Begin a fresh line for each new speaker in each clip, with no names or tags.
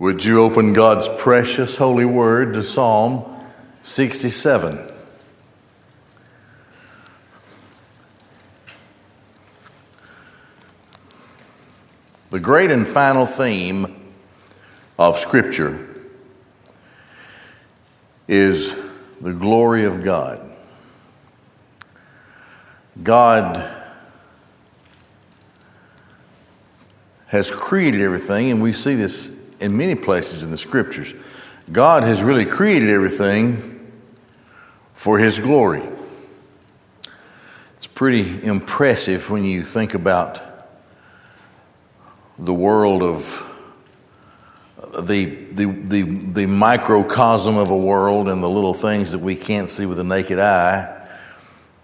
Would you open God's precious holy word to Psalm 67? The great and final theme of Scripture is the glory of God. God has created everything, and we see this in many places in the scriptures. God has really created everything for His glory. It's pretty impressive when you think about the world of the, the, the, the microcosm of a world and the little things that we can't see with the naked eye.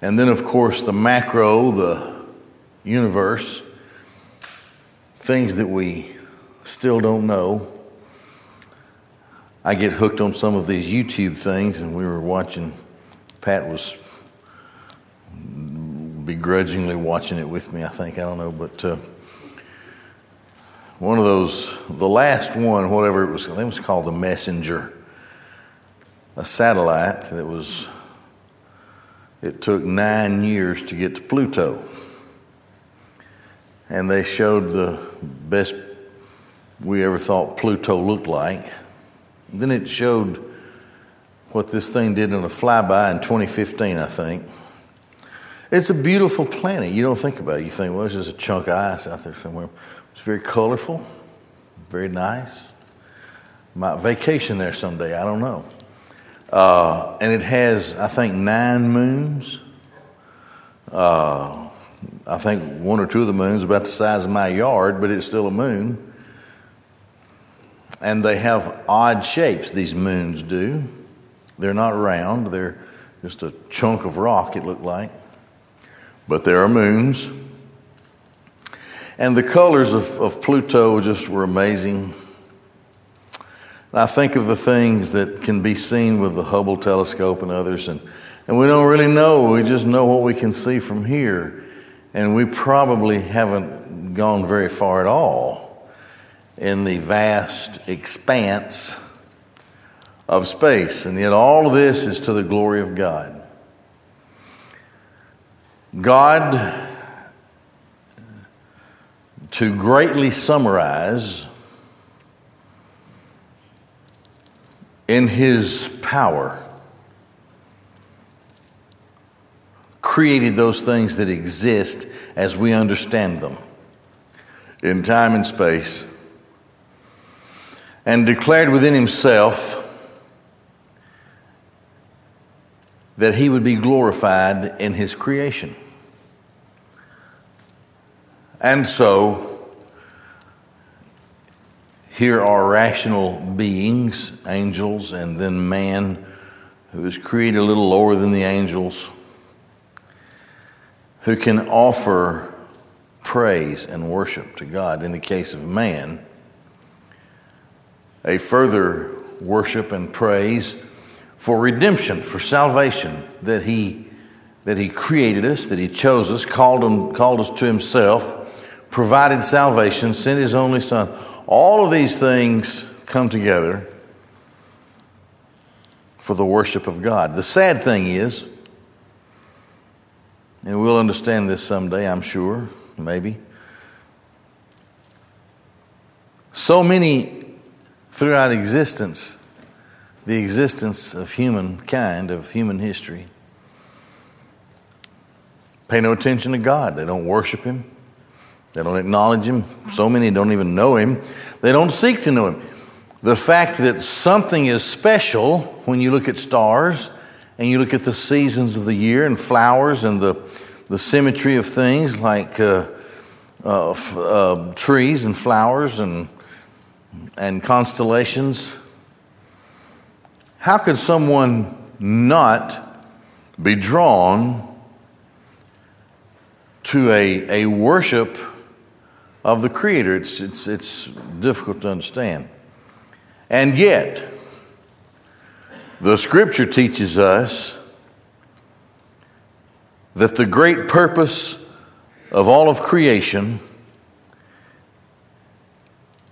And then, of course, the macro, the universe, things that we still don't know. I get hooked on some of these YouTube things, and we were watching, Pat was begrudgingly watching it with me, I think. I don't know, but uh, one of those, the last one, whatever it was, I think it was called the Messenger, a satellite that was, it took nine years to get to Pluto. And they showed the best we ever thought Pluto looked like. Then it showed what this thing did in a flyby in 2015, I think. It's a beautiful planet. You don't think about it. You think, well, it's just a chunk of ice out there somewhere. It's very colorful, very nice. Might vacation there someday. I don't know. Uh, and it has, I think, nine moons. Uh, I think one or two of the moons about the size of my yard, but it's still a moon and they have odd shapes, these moons do. They're not round, they're just a chunk of rock, it looked like. But there are moons. And the colors of, of Pluto just were amazing. I think of the things that can be seen with the Hubble telescope and others, and, and we don't really know. We just know what we can see from here. And we probably haven't gone very far at all in the vast expanse of space. And yet, all of this is to the glory of God. God, to greatly summarize, in His power, created those things that exist as we understand them in time and space and declared within himself that he would be glorified in his creation. And so, here are rational beings, angels, and then man, who is created a little lower than the angels, who can offer praise and worship to God. In the case of man, a further worship and praise for redemption, for salvation, that He that He created us, that He chose us, called, him, called us to Himself, provided salvation, sent His only Son. All of these things come together for the worship of God. The sad thing is, and we'll understand this someday, I'm sure, maybe. So many throughout existence, the existence of humankind, of human history. Pay no attention to God. They don't worship Him. They don't acknowledge Him. So many don't even know Him. They don't seek to know Him. The fact that something is special when you look at stars and you look at the seasons of the year and flowers and the, the symmetry of things like uh, uh, f- uh, trees and flowers and and constellations, how could someone not be drawn to a, a worship of the Creator? It's, it's, it's difficult to understand. And yet, the Scripture teaches us that the great purpose of all of creation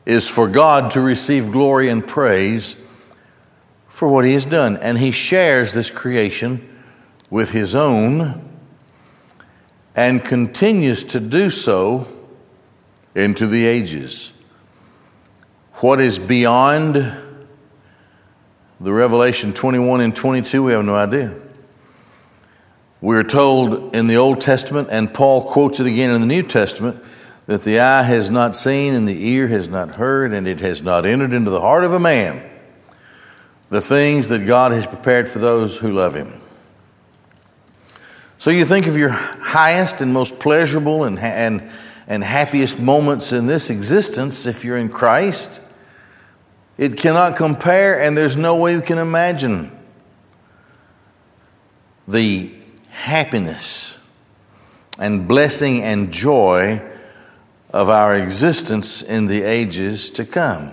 is for God to receive glory and praise for what He has done. And He shares this creation with His own and continues to do so into the ages. What is beyond the Revelation 21 and 22, we have no idea. We're told in the Old Testament, and Paul quotes it again in the New Testament, that the eye has not seen and the ear has not heard and it has not entered into the heart of a man the things that God has prepared for those who love Him. So you think of your highest and most pleasurable and, and, and happiest moments in this existence if you're in Christ. It cannot compare, and there's no way you can imagine the happiness and blessing and joy of our existence in the ages to come.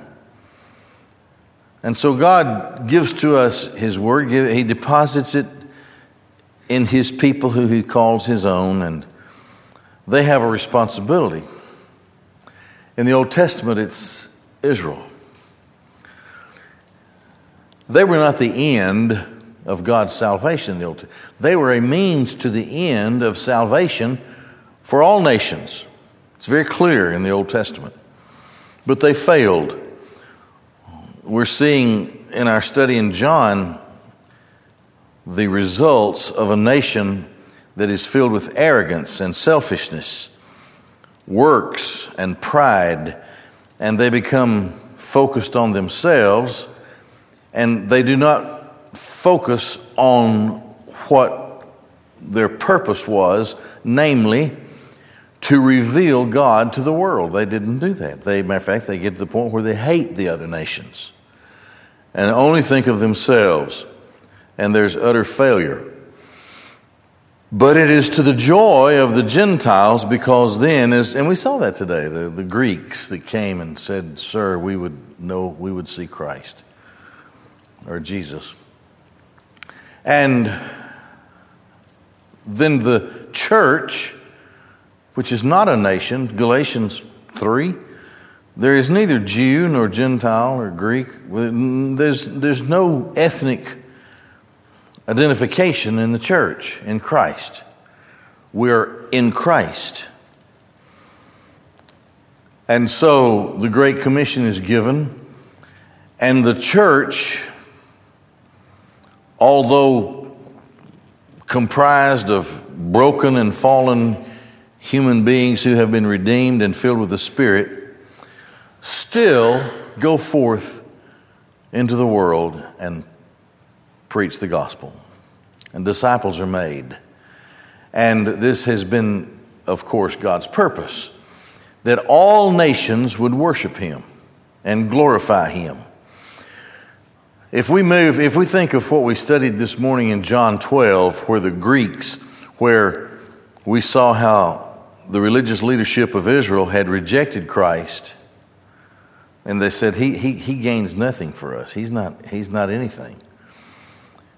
And so God gives to us His Word, He deposits it in His people who He calls His own, and they have a responsibility. In the Old Testament, it's Israel. They were not the end of God's salvation in the Old Testament. They were a means to the end of salvation for all nations. It's very clear in the Old Testament. But they failed. We're seeing in our study in John the results of a nation that is filled with arrogance and selfishness, works and pride, and they become focused on themselves and they do not focus on what their purpose was, namely, to reveal God to the world. They didn't do that. They, matter of fact, they get to the point where they hate the other nations and only think of themselves, and there's utter failure. But it is to the joy of the Gentiles because then, as, and we saw that today, the, the Greeks that came and said, Sir, we would know, we would see Christ or Jesus. And then the church, which is not a nation, Galatians 3, there is neither Jew nor Gentile or Greek. There's, there's no ethnic identification in the church, in Christ. We're in Christ. And so the Great Commission is given, and the church although comprised of broken and fallen human beings who have been redeemed and filled with the Spirit, still go forth into the world and preach the gospel. And disciples are made. And this has been, of course, God's purpose that all nations would worship Him and glorify Him. If we move, if we think of what we studied this morning in John 12, where the Greeks, where we saw how the religious leadership of Israel had rejected Christ, and they said, he, he, he gains nothing for us. He's not, he's not anything.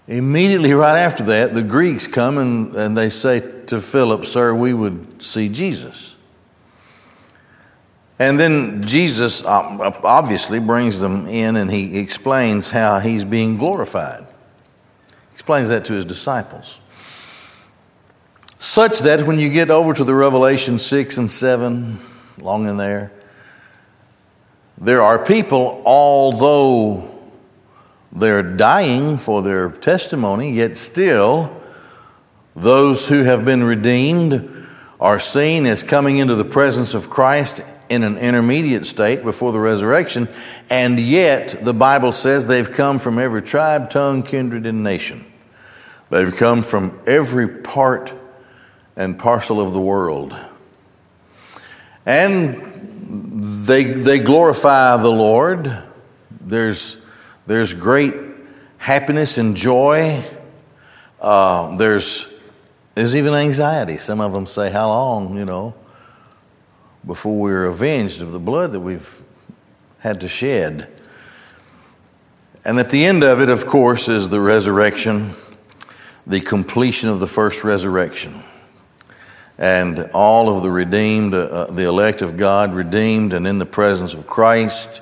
Immediately right after that, the Greeks come and, and they say to Philip, Sir, we would see Jesus. And then Jesus uh, obviously brings them in and he explains how he's being glorified. He Explains that to his disciples. Such that when you get over to the Revelation 6 and 7, long in there, there are people, although they're dying for their testimony, yet still those who have been redeemed are seen as coming into the presence of Christ in an intermediate state before the resurrection, and yet the Bible says they've come from every tribe, tongue, kindred, and nation. They've come from every part and parcel of the world. And they, they glorify the Lord. There's, there's great happiness and joy. Uh, there's, there's even anxiety. Some of them say, How long, you know? before we're avenged of the blood that we've had to shed. And at the end of it, of course, is the resurrection, the completion of the first resurrection. And all of the redeemed, uh, the elect of God, redeemed and in the presence of Christ.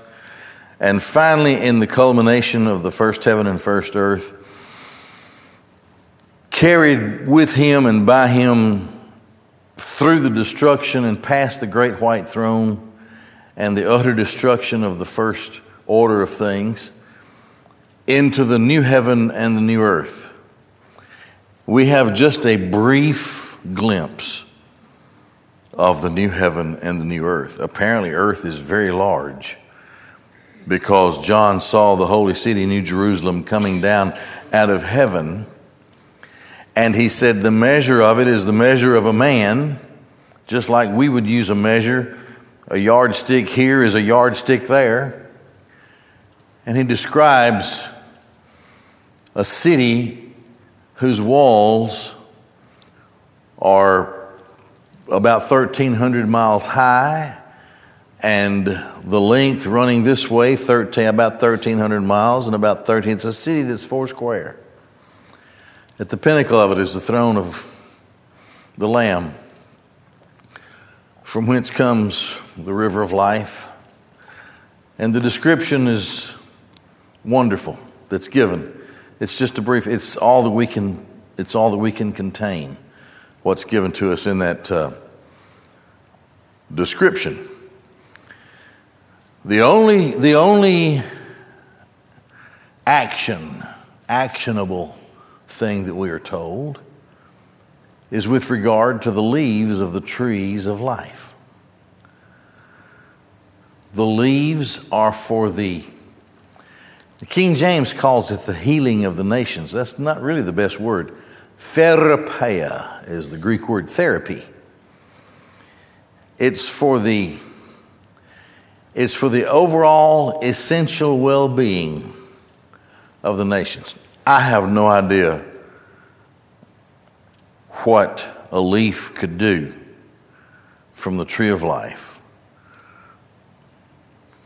And finally, in the culmination of the first heaven and first earth, carried with him and by him through the destruction and past the great white throne and the utter destruction of the first order of things into the new heaven and the new earth. We have just a brief glimpse of the new heaven and the new earth. Apparently, earth is very large because John saw the holy city, New Jerusalem, coming down out of heaven. And he said, The measure of it is the measure of a man, just like we would use a measure. A yardstick here is a yardstick there. And he describes a city whose walls are about 1,300 miles high and the length running this way 13 about 1300 miles and about 13 it's a city that's four square. At the pinnacle of it is the throne of the lamb from whence comes the river of life. And the description is wonderful that's given. It's just a brief it's all that we can it's all that we can contain what's given to us in that uh, description the only, the only action, actionable thing that we are told is with regard to the leaves of the trees of life. The leaves are for the, the King James calls it the healing of the nations. That's not really the best word. Therapia is the Greek word therapy. It's for the it's for the overall essential well being of the nations. I have no idea what a leaf could do from the tree of life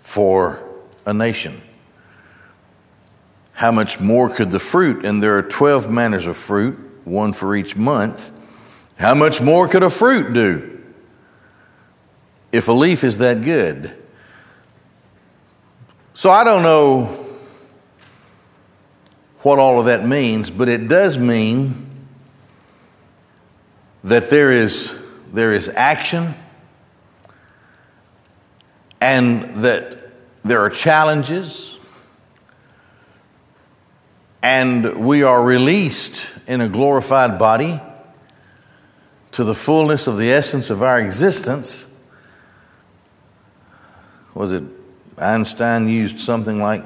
for a nation. How much more could the fruit, and there are 12 manners of fruit, one for each month, how much more could a fruit do if a leaf is that good? So I don't know what all of that means, but it does mean that there is, there is action and that there are challenges and we are released in a glorified body to the fullness of the essence of our existence. Was it Einstein used something like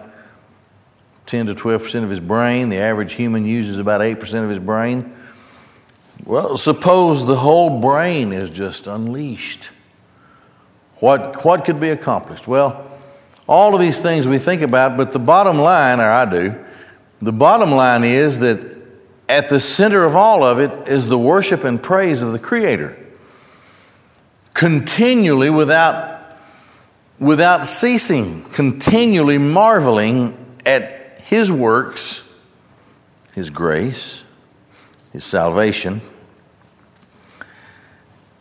10 to 12% of his brain. The average human uses about 8% of his brain. Well, suppose the whole brain is just unleashed. What, what could be accomplished? Well, all of these things we think about, but the bottom line, or I do, the bottom line is that at the center of all of it is the worship and praise of the Creator. Continually, without without ceasing, continually marveling at His works, His grace, His salvation,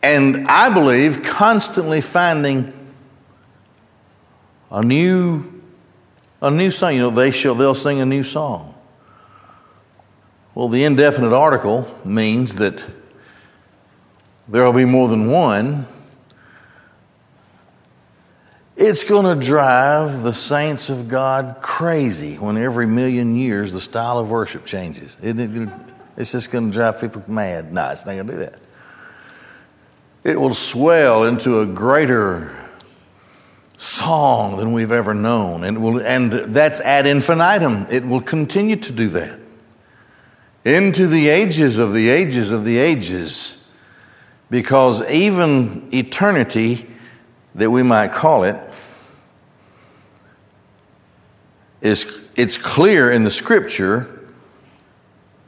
and I believe constantly finding a new a new song. You know, they shall they'll sing a new song. Well, the indefinite article means that there will be more than one it's going to drive the saints of God crazy when every million years the style of worship changes. It, it's just going to drive people mad. No, it's not going to do that. It will swell into a greater song than we've ever known. And, will, and that's ad infinitum. It will continue to do that. Into the ages of the ages of the ages. Because even eternity that we might call it, is it's clear in the scripture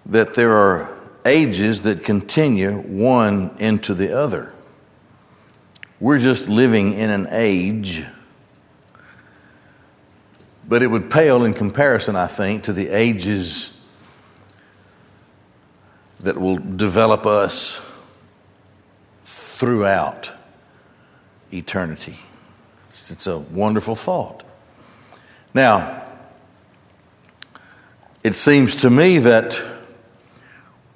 that there are ages that continue one into the other. We're just living in an age, but it would pale in comparison, I think, to the ages that will develop us throughout eternity. It's, it's a wonderful thought. Now, it seems to me that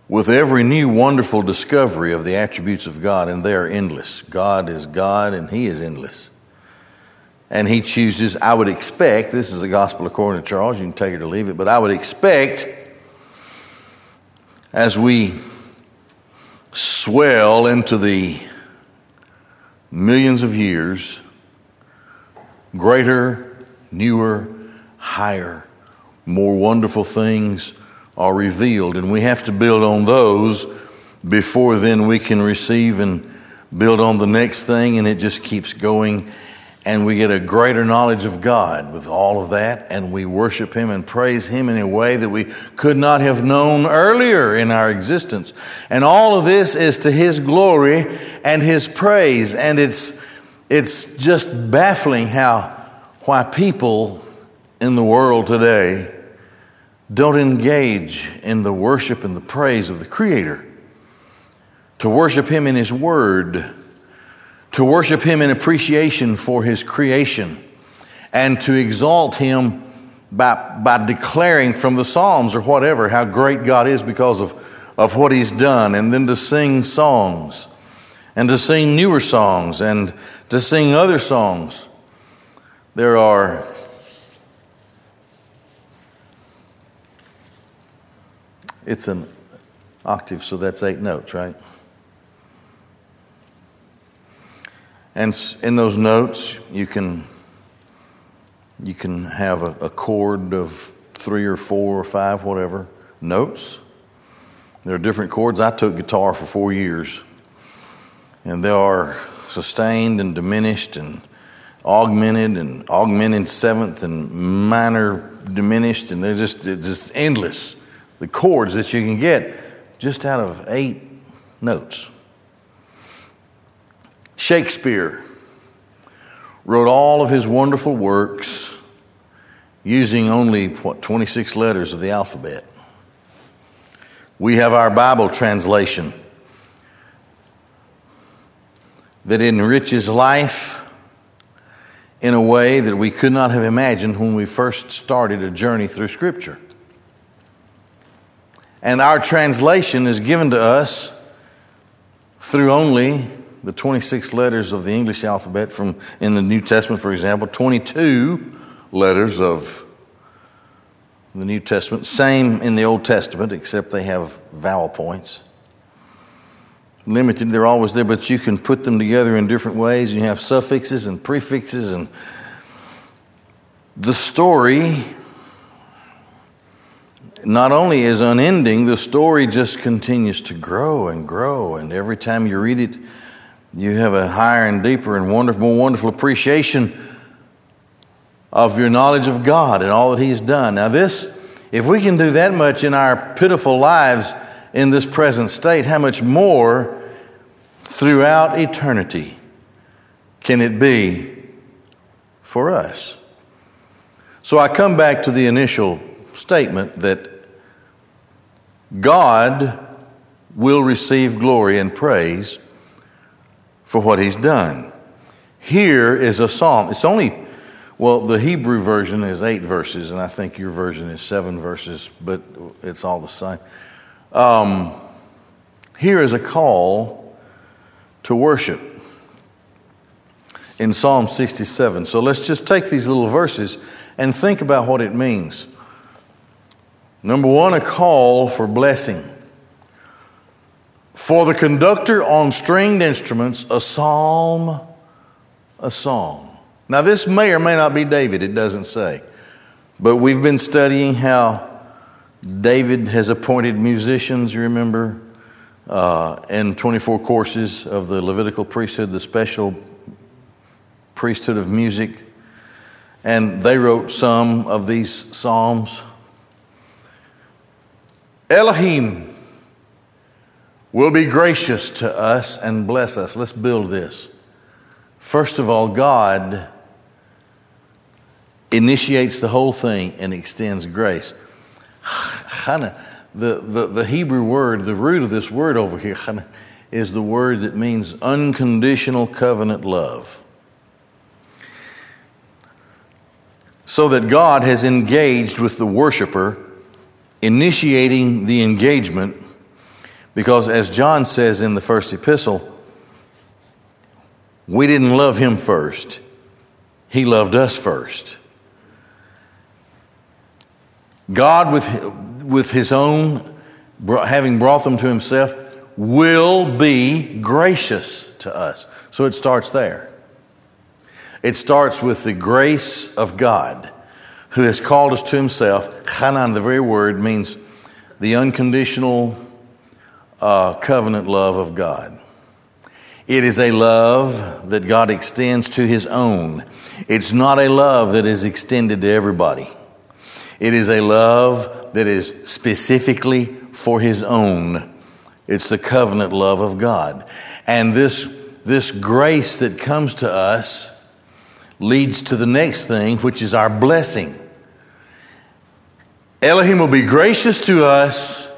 with every new wonderful discovery of the attributes of God, and they are endless. God is God and He is endless. And He chooses, I would expect, this is the gospel according to Charles, you can take it or leave it, but I would expect as we swell into the millions of years, greater, newer, higher, more wonderful things are revealed. And we have to build on those before then we can receive and build on the next thing, and it just keeps going. And we get a greater knowledge of God with all of that, and we worship Him and praise Him in a way that we could not have known earlier in our existence. And all of this is to His glory and His praise. And it's, it's just baffling how, why people in the world today don't engage in the worship and the praise of the Creator. To worship Him in His Word, to worship Him in appreciation for His creation, and to exalt Him by, by declaring from the Psalms or whatever how great God is because of, of what He's done, and then to sing songs, and to sing newer songs, and to sing other songs. There are It's an octave, so that's eight notes, right? And in those notes, you can you can have a, a chord of three or four or five, whatever notes. There are different chords. I took guitar for four years, and they are sustained and diminished and augmented and augmented seventh and minor diminished, and they're just it's just endless the chords that you can get just out of eight notes. Shakespeare wrote all of his wonderful works using only, what, 26 letters of the alphabet. We have our Bible translation that enriches life in a way that we could not have imagined when we first started a journey through Scripture. And our translation is given to us through only the 26 letters of the English alphabet from in the New Testament, for example, 22 letters of the New Testament. Same in the Old Testament, except they have vowel points. Limited, they're always there, but you can put them together in different ways. You have suffixes and prefixes, and the story not only is unending, the story just continues to grow and grow. And every time you read it, you have a higher and deeper and wonderful, more wonderful appreciation of your knowledge of God and all that He's done. Now, this, if we can do that much in our pitiful lives in this present state, how much more throughout eternity can it be for us? So I come back to the initial statement that God will receive glory and praise for what he's done. Here is a psalm. It's only, well, the Hebrew version is eight verses, and I think your version is seven verses, but it's all the same. Um, here is a call to worship in Psalm 67. So let's just take these little verses and think about what it means. Number one, a call for blessing. For the conductor on stringed instruments, a psalm, a song. Now, this may or may not be David, it doesn't say. But we've been studying how David has appointed musicians, you remember, uh, in 24 courses of the Levitical priesthood, the special priesthood of music. And they wrote some of these psalms. Elohim will be gracious to us and bless us. Let's build this. First of all, God initiates the whole thing and extends grace. the, the, the Hebrew word, the root of this word over here, is the word that means unconditional covenant love. So that God has engaged with the worshiper, initiating the engagement, because as John says in the first epistle, we didn't love him first, he loved us first. God, with, with his own, having brought them to himself, will be gracious to us. So it starts there. It starts with the grace of God who has called us to himself. Hanan, the very word, means the unconditional uh, covenant love of God. It is a love that God extends to his own. It's not a love that is extended to everybody. It is a love that is specifically for his own. It's the covenant love of God. And this, this grace that comes to us leads to the next thing, which is our blessing. Elohim will be gracious to us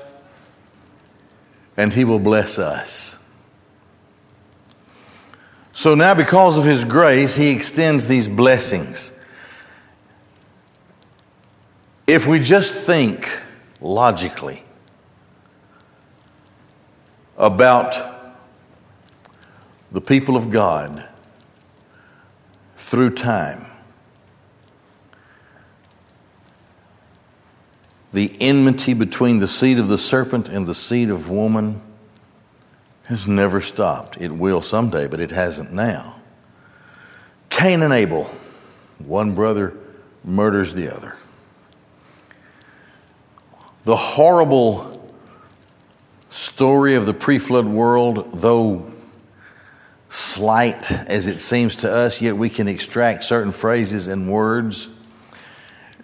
and he will bless us. So now, because of his grace, he extends these blessings. If we just think logically, about the people of God through time. The enmity between the seed of the serpent and the seed of woman has never stopped. It will someday, but it hasn't now. Cain and Abel, one brother murders the other. The horrible story of the pre flood world, though slight as it seems to us, yet we can extract certain phrases and words,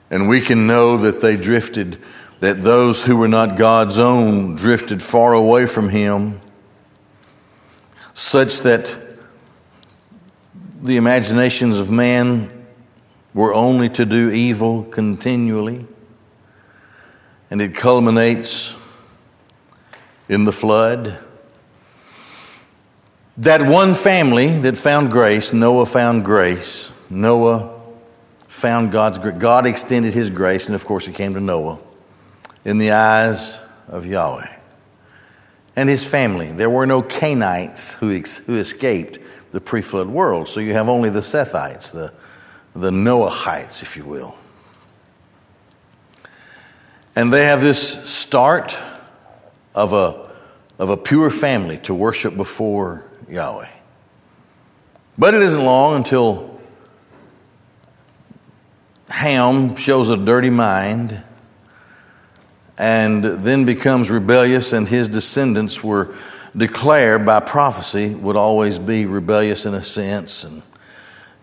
and we can know that they drifted, that those who were not God's own drifted far away from Him, such that the imaginations of man were only to do evil continually. And it culminates in the flood. That one family that found grace, Noah found grace. Noah found God's. God extended his grace, and of course, it came to Noah in the eyes of Yahweh and his family. There were no Cainites who, ex- who escaped the pre flood world, so you have only the Sethites, the, the Noahites, if you will. And they have this start of a, of a pure family to worship before Yahweh. But it isn't long until Ham shows a dirty mind and then becomes rebellious, and his descendants were declared by prophecy would always be rebellious in a sense. And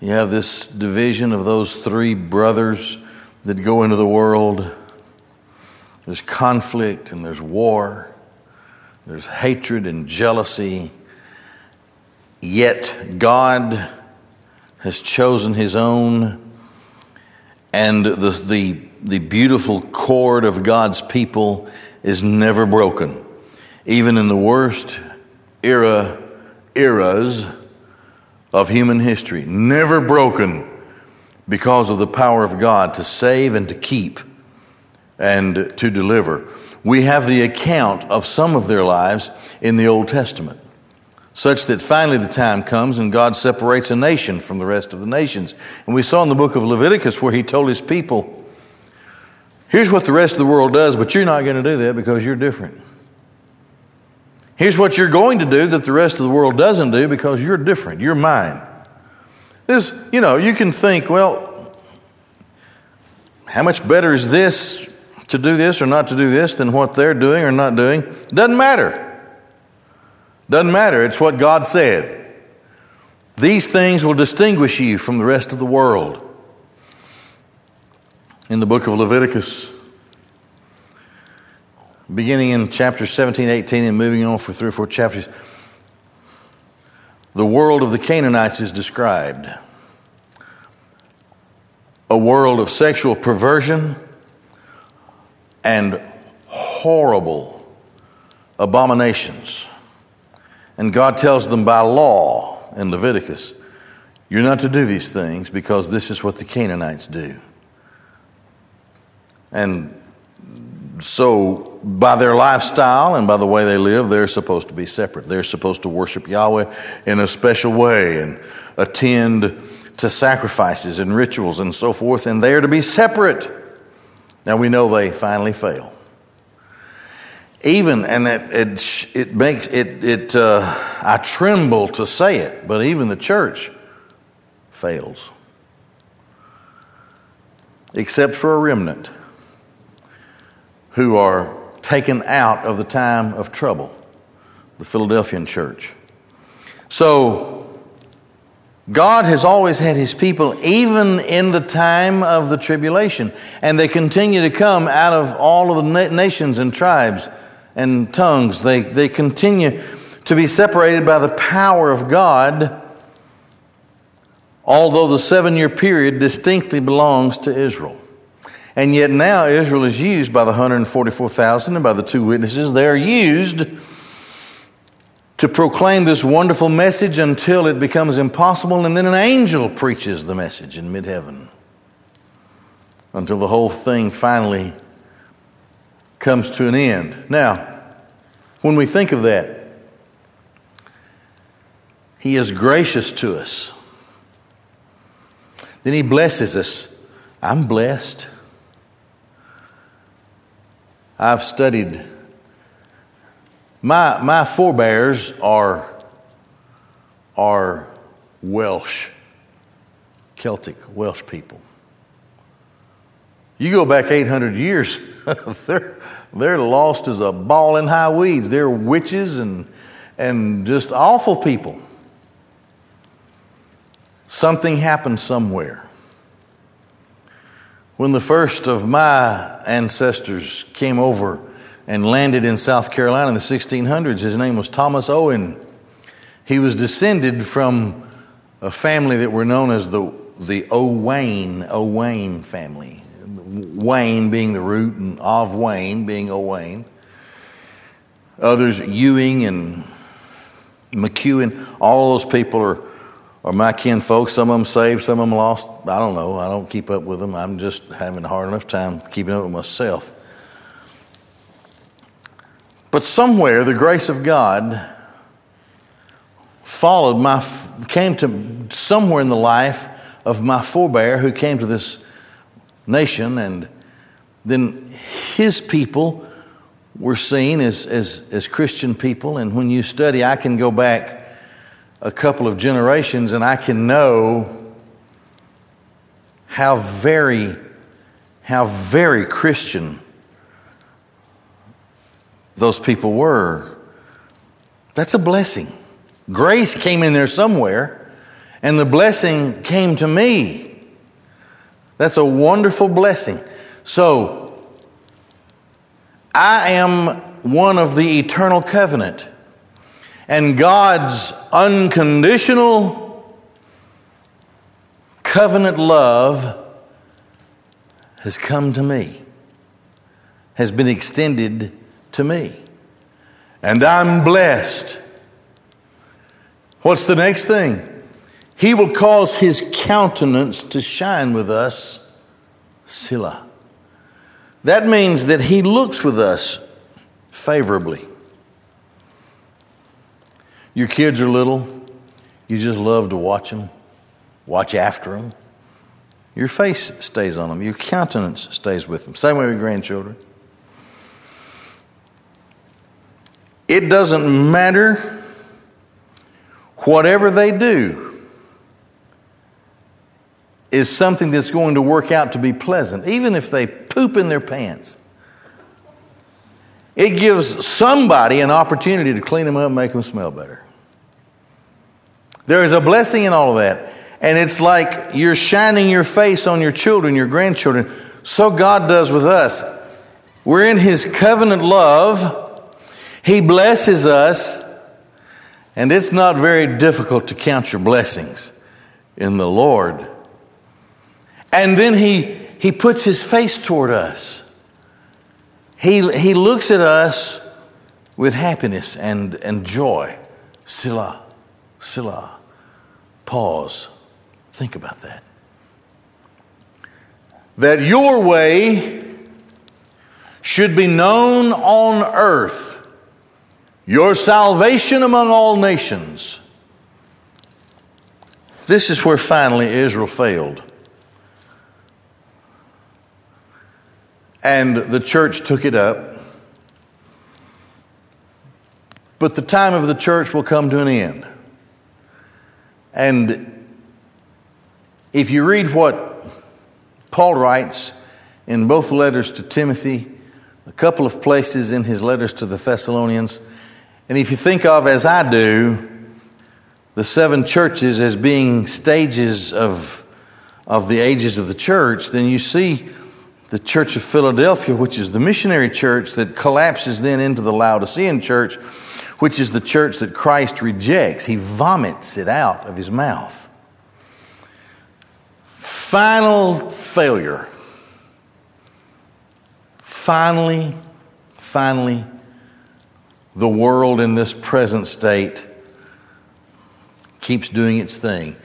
you have this division of those three brothers that go into the world. There's conflict and there's war. There's hatred and jealousy. Yet God has chosen his own, and the, the, the beautiful cord of God's people is never broken. Even in the worst era, eras of human history, never broken because of the power of God to save and to keep and to deliver. We have the account of some of their lives in the Old Testament, such that finally the time comes and God separates a nation from the rest of the nations. And we saw in the book of Leviticus where he told his people, Here's what the rest of the world does, but you're not going to do that because you're different. Here's what you're going to do that the rest of the world doesn't do because you're different. You're mine. This, you know, you can think, well, how much better is this to do this or not to do this than what they're doing or not doing. Doesn't matter. Doesn't matter. It's what God said. These things will distinguish you from the rest of the world. In the book of Leviticus, beginning in chapter 17, 18, and moving on for three or four chapters, the world of the Canaanites is described. A world of sexual perversion and horrible abominations And God tells them by law in Leviticus, you're not to do these things because this is what the Canaanites do. And so, by their lifestyle and by the way they live, they're supposed to be separate. They're supposed to worship Yahweh in a special way and attend to sacrifices and rituals and so forth, and they are to be separate. Now, we know they finally fail. Even, and it, it, it makes it, it uh, I tremble to say it, but even the church fails, except for a remnant who are taken out of the time of trouble, the Philadelphian church. So, God has always had his people, even in the time of the tribulation, and they continue to come out of all of the nations and tribes and tongues. They, they continue to be separated by the power of God, although the seven year period distinctly belongs to Israel. And yet now Israel is used by the 144,000 and by the two witnesses. They are used to proclaim this wonderful message until it becomes impossible, and then an angel preaches the message in mid heaven until the whole thing finally comes to an end. Now, when we think of that, He is gracious to us. Then He blesses us. I'm blessed. I've studied, my, my forebears are, are Welsh, Celtic, Welsh people. You go back 800 years, they're, they're lost as a ball in high weeds. They're witches and, and just awful people. Something happened somewhere. When the first of my ancestors came over and landed in South Carolina in the 1600s, his name was Thomas Owen. He was descended from a family that were known as the, the Owain, Owain family. Wayne being the root, and of Wayne being Owain. Others, Ewing and McEwen, all those people are or my kin folks, some of them saved, some of them lost. I don't know. I don't keep up with them. I'm just having a hard enough time keeping up with myself. But somewhere the grace of God followed my, came to somewhere in the life of my forebear who came to this nation, and then his people were seen as, as, as Christian people. And when you study, I can go back a couple of generations, and I can know how very, how very Christian those people were. That's a blessing. Grace came in there somewhere, and the blessing came to me. That's a wonderful blessing. So, I am one of the eternal covenant. And God's unconditional covenant love has come to me, has been extended to me. And I'm blessed. What's the next thing? He will cause his countenance to shine with us, Selah. That means that he looks with us favorably. Your kids are little, you just love to watch them, watch after them. Your face stays on them, your countenance stays with them. Same way with grandchildren. It doesn't matter whatever they do is something that's going to work out to be pleasant, even if they poop in their pants. It gives somebody an opportunity to clean them up and make them smell better. There is a blessing in all of that. And it's like you're shining your face on your children, your grandchildren. So God does with us. We're in His covenant love. He blesses us. And it's not very difficult to count your blessings in the Lord. And then He, he puts His face toward us. He, he looks at us with happiness and, and joy. Selah, Selah. Pause. Think about that. That your way should be known on earth, your salvation among all nations. This is where finally Israel failed. And the church took it up. But the time of the church will come to an end. And if you read what Paul writes in both letters to Timothy, a couple of places in his letters to the Thessalonians, and if you think of, as I do, the seven churches as being stages of, of the ages of the church, then you see the Church of Philadelphia, which is the missionary church that collapses then into the Laodicean church, which is the church that Christ rejects. He vomits it out of his mouth. Final failure. Finally, finally, the world in this present state keeps doing its thing.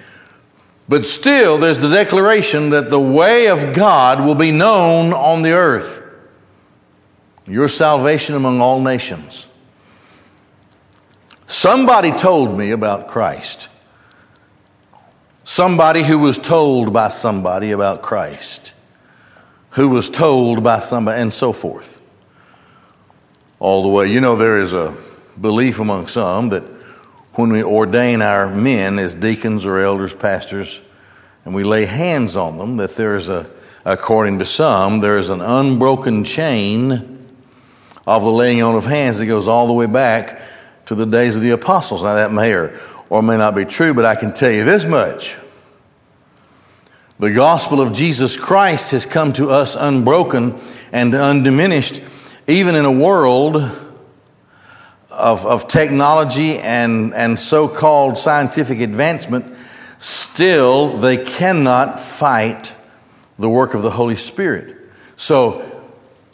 But still, there's the declaration that the way of God will be known on the earth. Your salvation among all nations. Somebody told me about Christ. Somebody who was told by somebody about Christ, who was told by somebody, and so forth. All the way. You know, there is a belief among some that when we ordain our men as deacons or elders, pastors, and we lay hands on them, that there is a, according to some, there is an unbroken chain of the laying on of hands that goes all the way back to the days of the apostles. Now, that may or, or may not be true, but I can tell you this much. The gospel of Jesus Christ has come to us unbroken and undiminished, even in a world of, of technology and, and so called scientific advancement. Still, they cannot fight the work of the Holy Spirit. So,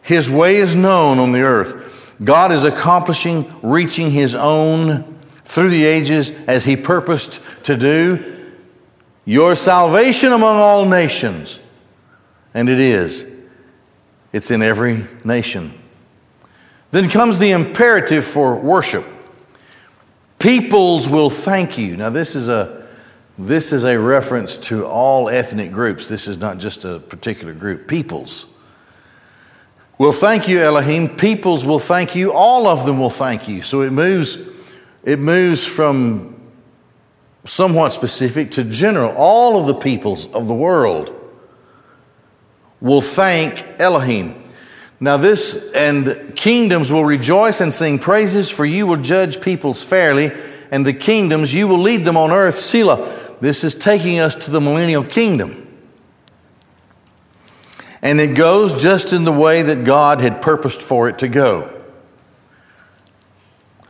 His way is known on the earth. God is accomplishing, reaching His own through the ages as He purposed to do. Your salvation among all nations. And it is. It's in every nation. Then comes the imperative for worship. Peoples will thank you. Now, this is a this is a reference to all ethnic groups. This is not just a particular group. Peoples will thank you, Elohim. Peoples will thank you. All of them will thank you. So it moves, it moves from somewhat specific to general. All of the peoples of the world will thank Elohim. Now, this and kingdoms will rejoice and sing praises, for you will judge peoples fairly, and the kingdoms you will lead them on earth. Selah. This is taking us to the millennial kingdom. And it goes just in the way that God had purposed for it to go.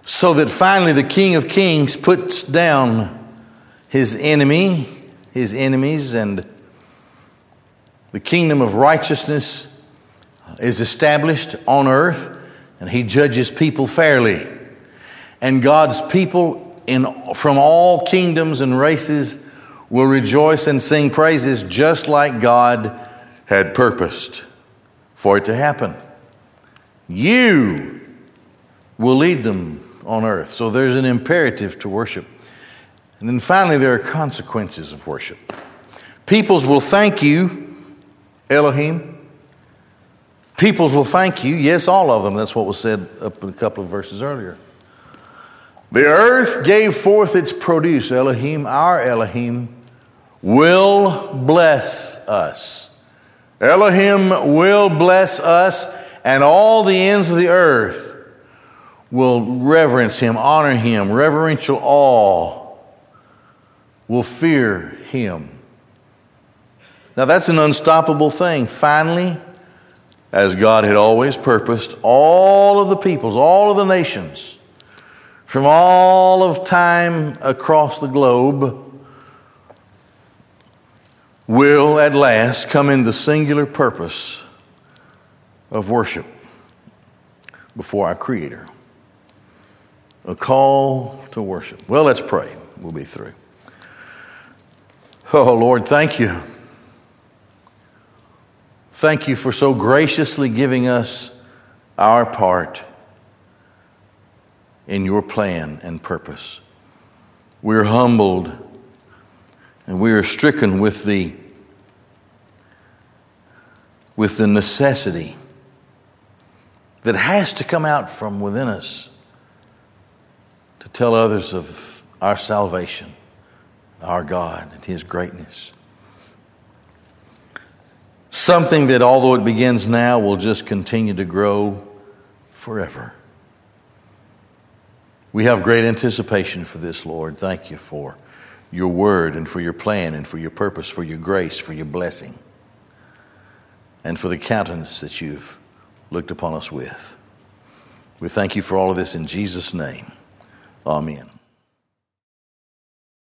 So that finally the King of Kings puts down his enemy, his enemies, and the kingdom of righteousness is established on earth, and he judges people fairly. And God's people in, from all kingdoms and races will rejoice and sing praises just like God had purposed for it to happen. You will lead them on earth. So there's an imperative to worship. And then finally, there are consequences of worship. Peoples will thank you, Elohim. Peoples will thank you. Yes, all of them. That's what was said up in a couple of verses earlier. The earth gave forth its produce. Elohim, our Elohim, will bless us. Elohim will bless us, and all the ends of the earth will reverence him, honor him, reverential awe, will fear him. Now, that's an unstoppable thing. Finally, as God had always purposed, all of the peoples, all of the nations, from all of time across the globe, will at last come in the singular purpose of worship before our Creator. A call to worship. Well, let's pray. We'll be through. Oh, Lord, thank you. Thank you for so graciously giving us our part in your plan and purpose. We're humbled and we are stricken with the with the necessity that has to come out from within us to tell others of our salvation, our God, and His greatness. Something that, although it begins now, will just continue to grow forever. We have great anticipation for this, Lord. Thank you for your word and for your plan and for your purpose, for your grace, for your blessing, and for the countenance that you've looked upon us with. We thank you for all of this in Jesus' name. Amen.